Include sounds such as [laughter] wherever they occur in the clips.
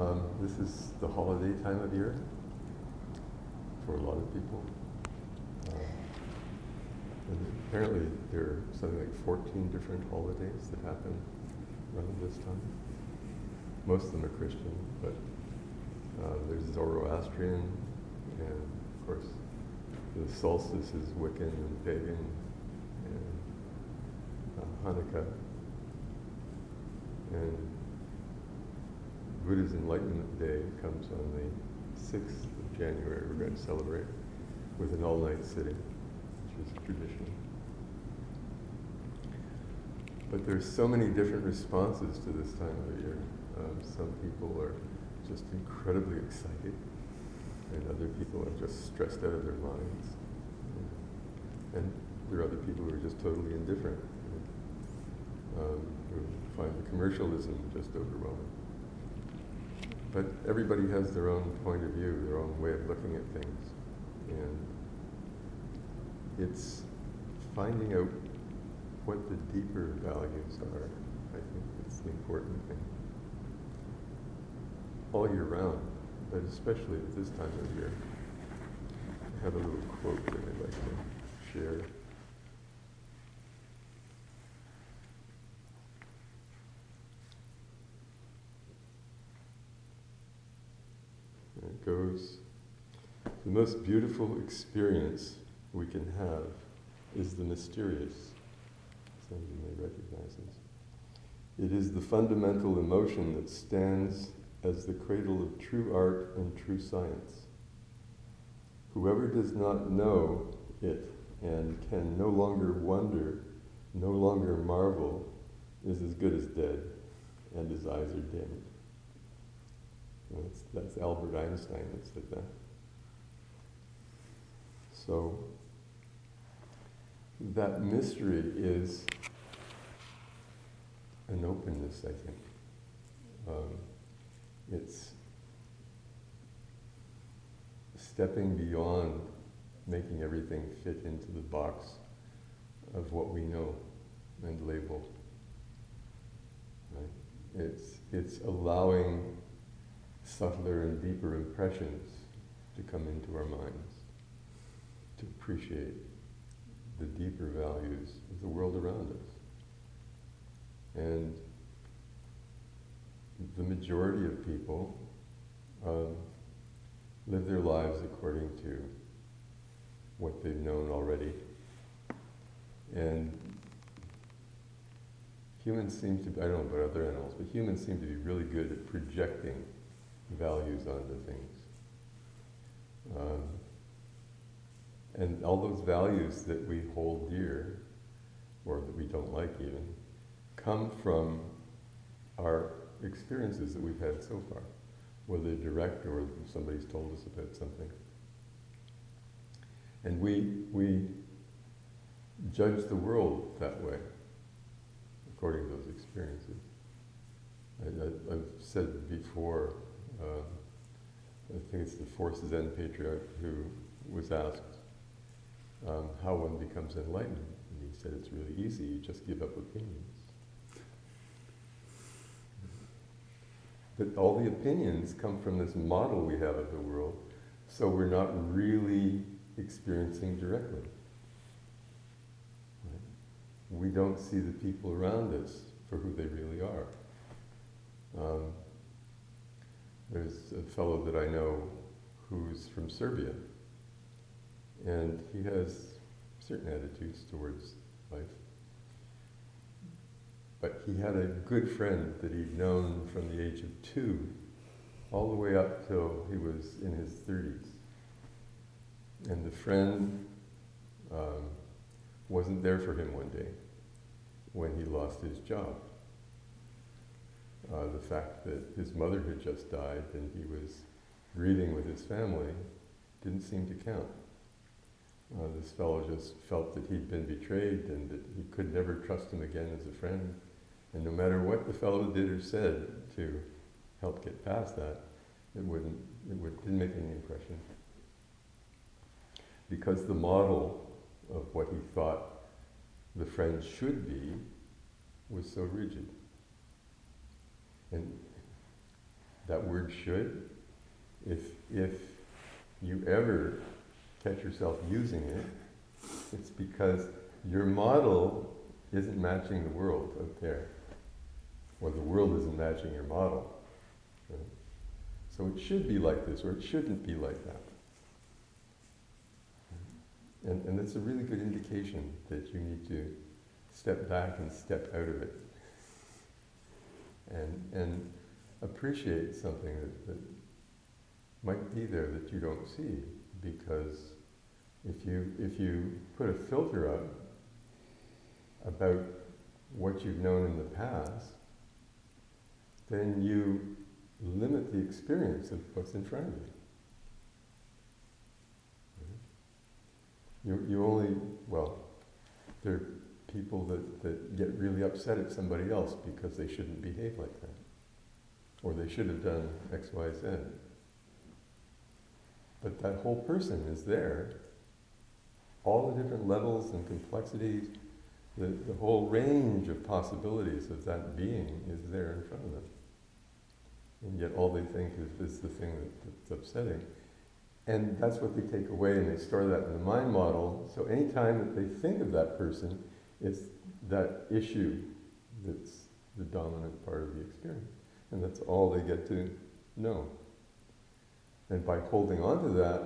Um, this is the holiday time of year for a lot of people. Uh, apparently there are something like 14 different holidays that happen around this time. Most of them are Christian, but uh, there's Zoroastrian, and of course the solstice is Wiccan and pagan, and uh, Hanukkah, and Buddha's Enlightenment Day comes on the 6th of January. We're going to celebrate with an all-night sitting, which is traditional. But there's so many different responses to this time of year. Um, some people are just incredibly excited, and other people are just stressed out of their minds. And there are other people who are just totally indifferent, um, who find the commercialism just overwhelming. But everybody has their own point of view, their own way of looking at things. And it's finding out what the deeper values are. I think it's the important thing. All year round, but especially at this time of year. I have a little quote that I'd like to share. The most beautiful experience we can have is the mysterious. Some of you may recognize this. It is the fundamental emotion that stands as the cradle of true art and true science. Whoever does not know it and can no longer wonder, no longer marvel, is as good as dead, and his eyes are dimmed. That's, that's Albert Einstein that said that. So, that mystery is an openness, I think. Um, it's stepping beyond making everything fit into the box of what we know and label. Right? It's, it's allowing subtler and deeper impressions to come into our minds, to appreciate the deeper values of the world around us. And the majority of people um, live their lives according to what they've known already. And humans seem to, be, I don't know about other animals, but humans seem to be really good at projecting values onto things. Um, and all those values that we hold dear, or that we don't like even, come from our experiences that we've had so far, whether direct or somebody's told us about something. And we, we judge the world that way, according to those experiences. I, have said before, uh, I think it's the fourth Zen patriarch who was asked um, how one becomes enlightened. And he said it's really easy, you just give up opinions. But all the opinions come from this model we have of the world, so we're not really experiencing directly. We don't see the people around us for who they really are. Um, there's a fellow that I know who's from Serbia, and he has certain attitudes towards life. But he had a good friend that he'd known from the age of two all the way up till he was in his 30s. And the friend um, wasn't there for him one day when he lost his job. Uh, the fact that his mother had just died and he was grieving with his family didn't seem to count. Uh, this fellow just felt that he'd been betrayed and that he could never trust him again as a friend. And no matter what the fellow did or said to help get past that, it wouldn't, it would, didn't make any impression. Because the model of what he thought the friend should be was so rigid. And that word should, if, if you ever catch yourself using it, it's because your model isn't matching the world out there, or the world isn't matching your model. Right? So it should be like this, or it shouldn't be like that. And, and it's a really good indication that you need to step back and step out of it. And, and appreciate something that, that might be there that you don't see. Because if you, if you put a filter up about what you've known in the past, then you limit the experience of what's in front of you. You, you only, well, there people that, that get really upset at somebody else because they shouldn't behave like that. Or they should have done X, Y, Z. But that whole person is there. All the different levels and complexities, the, the whole range of possibilities of that being is there in front of them. And yet all they think is, is the thing that, that's upsetting. And that's what they take away and they store that in the mind model. So anytime that they think of that person, it's that issue that's the dominant part of the experience. And that's all they get to know. And by holding on to that,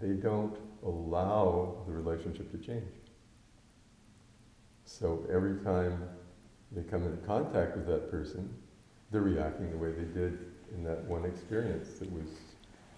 they don't allow the relationship to change. So every time they come into contact with that person, they're reacting the way they did in that one experience that was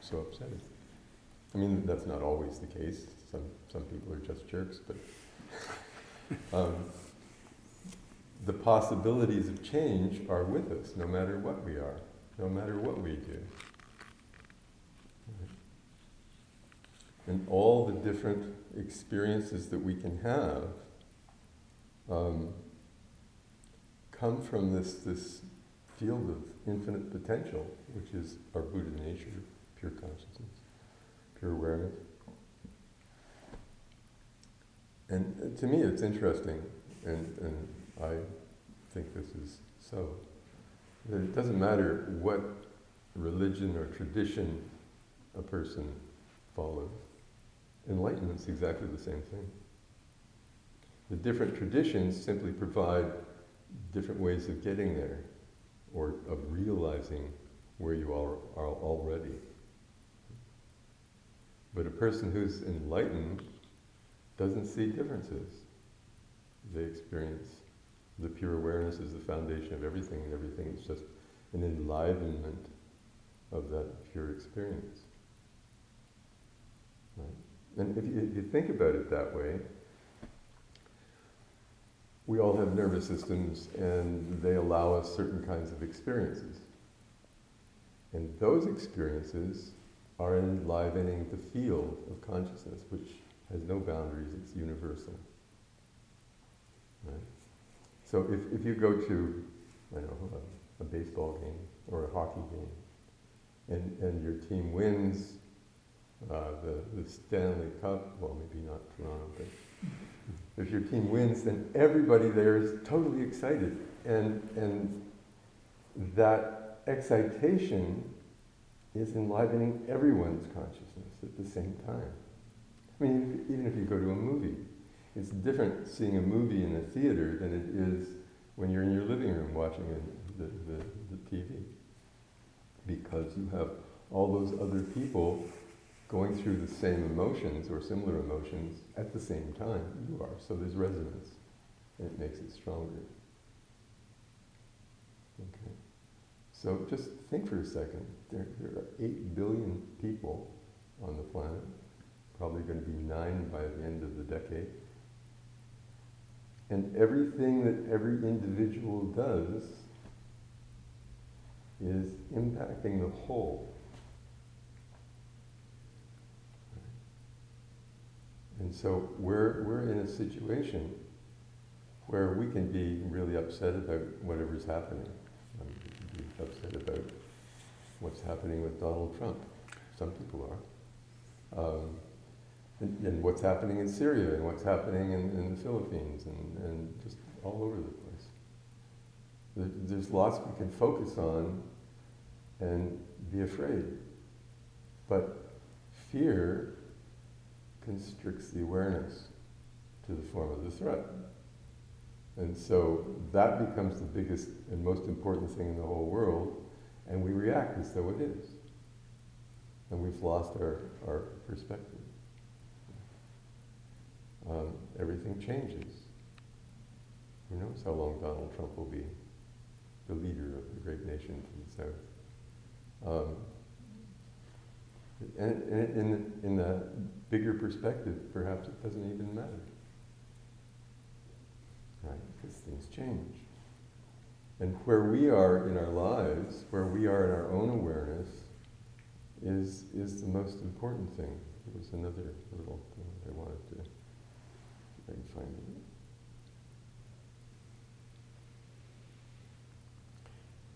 so upsetting. I mean, that's not always the case. Some, some people are just jerks, but [laughs] um, the possibilities of change are with us no matter what we are, no matter what we do. And all the different experiences that we can have um, come from this, this field of infinite potential, which is our Buddha nature, pure consciousness pure awareness. And to me, it's interesting, and, and I think this is so, that it doesn't matter what religion or tradition a person follows. Enlightenment's exactly the same thing. The different traditions simply provide different ways of getting there, or of realizing where you are, are already. But a person who's enlightened doesn't see differences. They experience the pure awareness is the foundation of everything, and everything is just an enlivenment of that pure experience. Right? And if you, if you think about it that way, we all have nervous systems and they allow us certain kinds of experiences. And those experiences are enlivening the field of consciousness, which has no boundaries, it's universal. Right? So if, if you go to, I know, a, a baseball game or a hockey game, and, and your team wins uh, the, the Stanley Cup, well, maybe not Toronto, but if your team wins, then everybody there is totally excited. And, and that excitation is enlivening everyone's consciousness at the same time. I mean, even if you go to a movie, it's different seeing a movie in a theater than it is when you're in your living room watching the, the, the TV. Because you have all those other people going through the same emotions or similar emotions at the same time you are. So there's resonance, and it makes it stronger. Okay. So just think for a second. There, there are 8 billion people on the planet, probably going to be 9 by the end of the decade. And everything that every individual does is impacting the whole. And so we're, we're in a situation where we can be really upset about whatever's happening We can be upset about what's happening with Donald Trump. Some people are. Um, and, and, what's happening in Syria and what's happening in, in the Philippines and, and, just all over the place. There, there's lots we can focus on and be afraid. But fear constricts the awareness to the form of the threat. And so that becomes the biggest and most important thing in the whole world, and we react as though it is. And we've lost our, our perspective. Um, everything changes. Who knows how long Donald Trump will be the leader of the great nation to the south? Um, and, and in, in the bigger perspective, perhaps it doesn't even matter. Right? Because things change. And where we are in our lives, where we are in our own awareness, is, is the most important thing. There was another little thing I wanted to, I find it.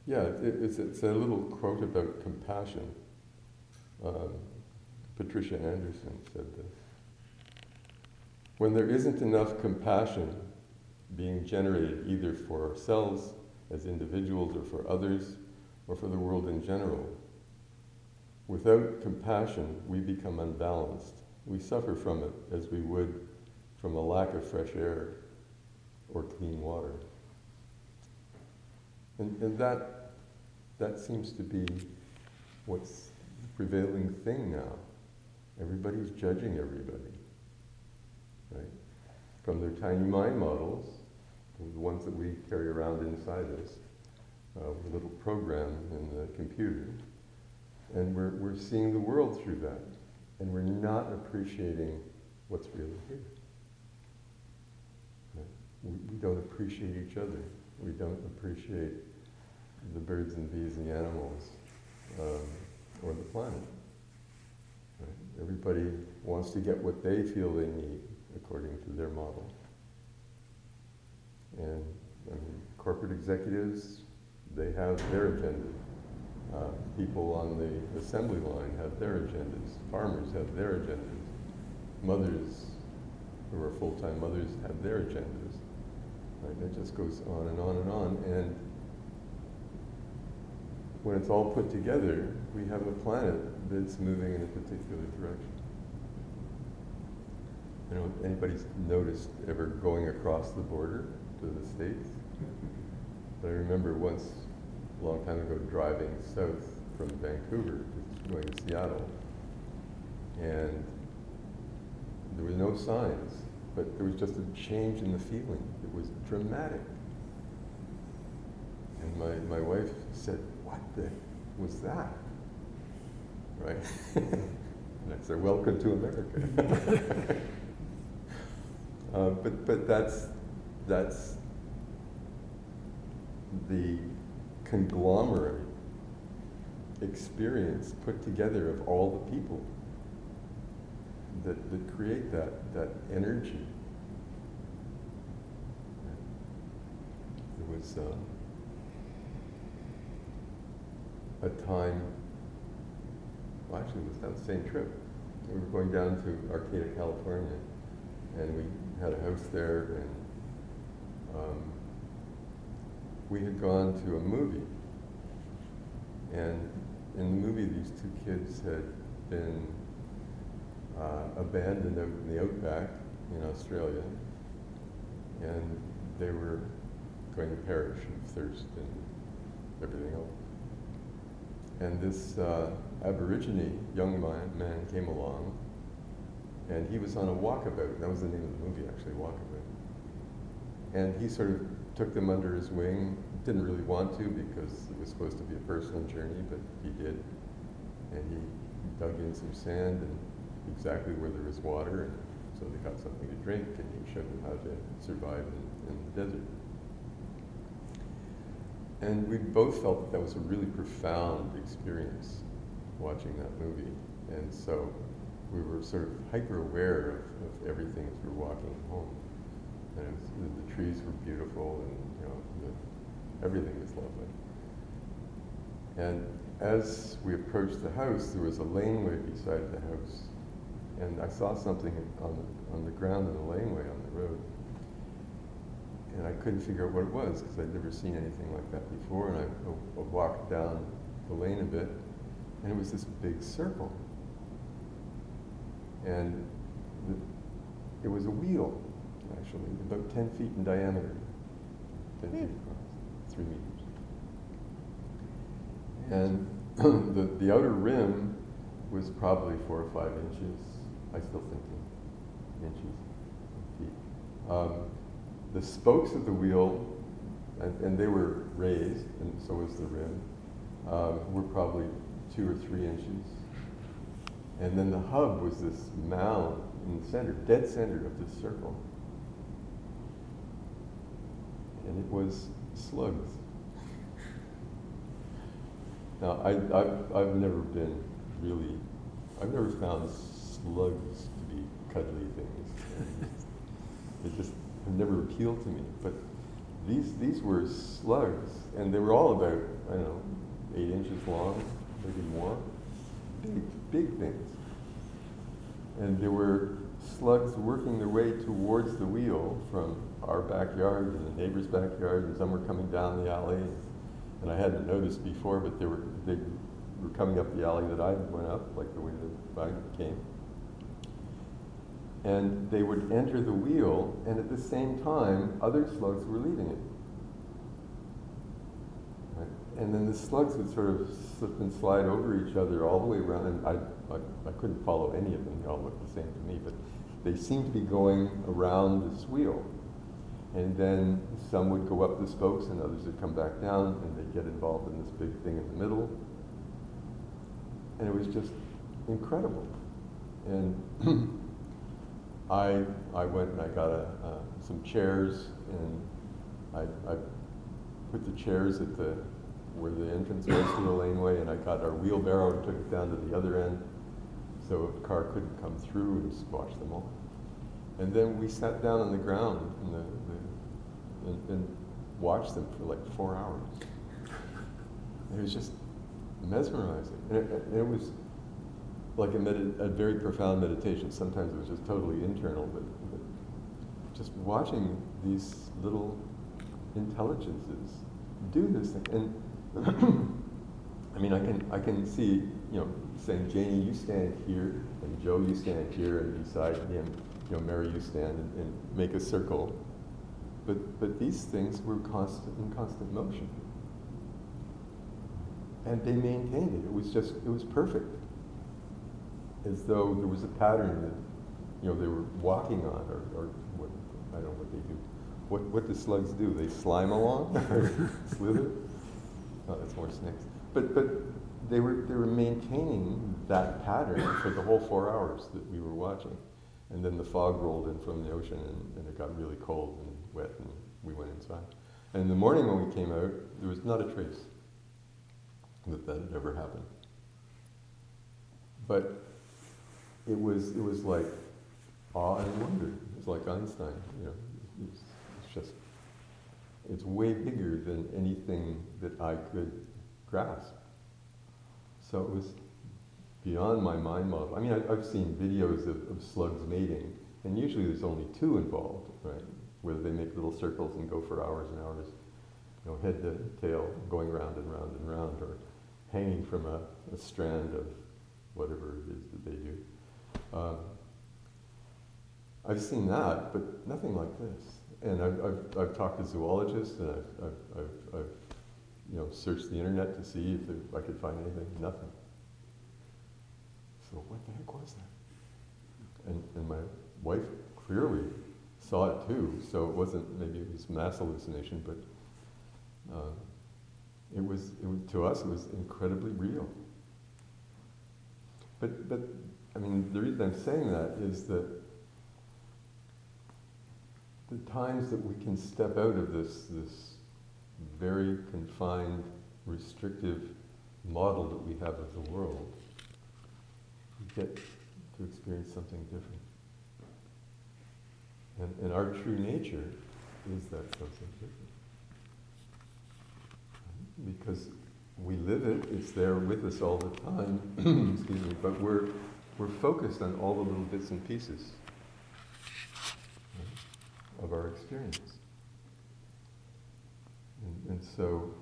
Yeah, it, it's, it's a little quote about compassion. Um, Patricia Anderson said this. When there isn't enough compassion being generated either for ourselves as individuals or for others or for the world in general, without compassion we become unbalanced. We suffer from it as we would from a lack of fresh air or clean water. And, and that, that seems to be what's the prevailing thing now. Everybody's judging everybody, right? From their tiny mind models, the ones that we carry around inside us, uh, a little program in the computer, and we're, we're seeing the world through that, and we're not appreciating what's really here. We don't appreciate each other. We don't appreciate the birds and bees and the animals um, or the planet. Right? Everybody wants to get what they feel they need according to their model. And I mean, corporate executives, they have their agenda. Uh, people on the assembly line have their agendas. Farmers have their agendas. Mothers who are full-time mothers have their agendas. Right? It just goes on and on and on. And when it's all put together, we have a planet that's moving in a particular direction. You know, anybody's noticed ever going across the border to the States? But I remember once, a long time ago, driving south from Vancouver, going to Seattle, and there were no signs, but there was just a change in the feeling. It was dramatic. And my, my wife said, what the was that? Right? [laughs] and I said, welcome to America. [laughs] uh, but, but that's, that's the conglomerate experience put together of all the people that, that create that, that energy. It was uh, a time, well, actually, it was that same trip. We were going down to Arcata, California, and we had a house there, and um, we had gone to a movie. And in the movie, these two kids had been uh, abandoned out in the outback in Australia, and they were going to perish of thirst and everything else. And this uh, Aborigine young man, man came along, and he was on a walkabout. That was the name of the movie, actually, Walkabout. And he sort of took them under his wing. Didn't really want to because it was supposed to be a personal journey, but he did. And he dug in some sand and exactly where there was water, and so they got something to drink, and he showed them how to survive in, in the desert. And we both felt that that was a really profound experience watching that movie. And so we were sort of hyper aware of, of everything as we were walking home. And was, the, the, trees were beautiful and you know, the, everything was lovely. And as we approached the house, there was a laneway beside the house. And I saw something on the, on the ground in the laneway on the road and I couldn't figure out what it was because I'd never seen anything like that before. And I, I walked down the lane a bit, and it was this big circle. And the, it was a wheel, actually, about 10 feet in diameter, 10 feet hmm. across, 3 meters. And [clears throat] the, the outer rim was probably 4 or 5 inches. I still think in inches, feet. Um, the spokes of the wheel, and, and, they were raised, and so was the rim, uh, were probably 2 or 3 inches. And then the hub was this mound in the center, dead center of this circle. And it was slugs. Now, I, have I've never been really, I've never found slugs to be cuddly things. it just never appealed to me. But these, these were slugs, and they were all about, I don't know, eight inches long, maybe more. Big, big things. And there were slugs working their way towards the wheel from our backyard and the neighbor's backyard, and some were coming down the alley. And I hadn't noticed before, but they were they were coming up the alley that I went up, like the way that I came. And they would enter the wheel, and at the same time, other slugs were leaving it. Right? And then the slugs would sort of slip and slide over each other all the way around, and I, I, I couldn't follow any of them. They all looked the same to me, but they seemed to be going around this wheel. And then some would go up the spokes and others would come back down and they'd get involved in this big thing in the middle. And it was just incredible. And [clears throat] I, I went and I got a, uh, some chairs and I, I put the chairs at the, where the entrance was to the laneway and I got our wheelbarrow and took it down to the other end so a car couldn't come through and squash them all. And then we sat down on the ground in the, the, and, and, watched them for like four hours. It was just mesmerizing. And it, it was like a, a, very profound meditation. Sometimes it was just totally internal, but, but just watching these little intelligences do this thing. And [clears throat] I mean, I can, I can see, you know, saying, Janie, you stand here, and Joe, you stand here, and beside him, you know, Mary, you stand and, and make a circle. But, but these things were constant in constant motion. And they maintained it. It was just, it was perfect. As though there was a pattern that, you know, they were walking on, or, or what, I don't know what they do. What, what do slugs do? They slime along [laughs] or slither? Oh, that's more snakes. But, but they, were, they were maintaining that pattern for the whole four hours that we were watching. And then the fog rolled in from the ocean and, and, it got really cold and wet and we went inside. And in the morning when we came out, there was not a trace that that had ever happened. But it was, it was like awe and wonder. It was like Einstein, you know. It's, it's just, it's way bigger than anything that I could grasp. So it was beyond my mind model. I mean, I, have seen videos of, of, slugs mating, and usually there's only two involved, right? Whether they make little circles and go for hours and hours, you know, head to tail, going round and round and round, or hanging from a, a strand of whatever it is that they do. Um, I've seen that, but nothing like this. And I've, I've, I've talked to zoologists, and I've, I've, I've, I've you know, searched the internet to see if, I could find anything. Nothing. So what the heck was that? And, and my wife clearly saw it too, so it wasn't maybe it was mass hallucination, but uh, it, was, it was to us it was incredibly real. But but I mean the reason I'm saying that is that the times that we can step out of this this very confined, restrictive model that we have of the world we get to experience something different. And, and our true nature is that something different. Because we live it, it's there with us all the time, [clears throat] excuse me, but we're, we're focused on all the little bits and pieces of our experience. And, and so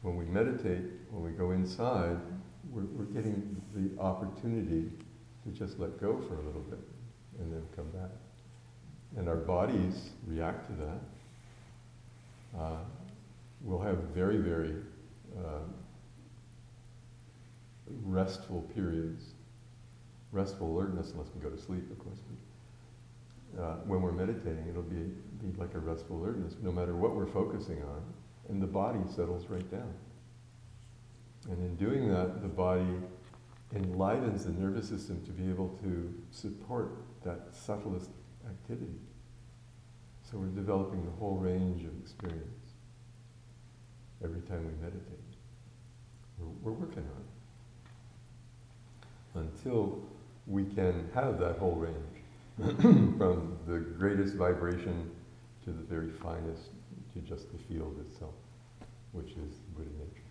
when we meditate, when we go inside, we're, we're getting the opportunity to just let go for a little bit and then come back. And our bodies react to that. Uh, we'll have very, very uh, restful periods, restful alertness, unless we go to sleep, of course. But, uh, when we're meditating, it'll be, be like a restful alertness, no matter what we're focusing on, and the body settles right down. And in doing that, the body enlivens the nervous system to be able to support that subtlest activity. So we're developing the whole range of experience every time we meditate. We're, we're working on it. Until we can have that whole range, [clears throat] from the greatest vibration to the very finest, to just the field itself, which is Buddha nature.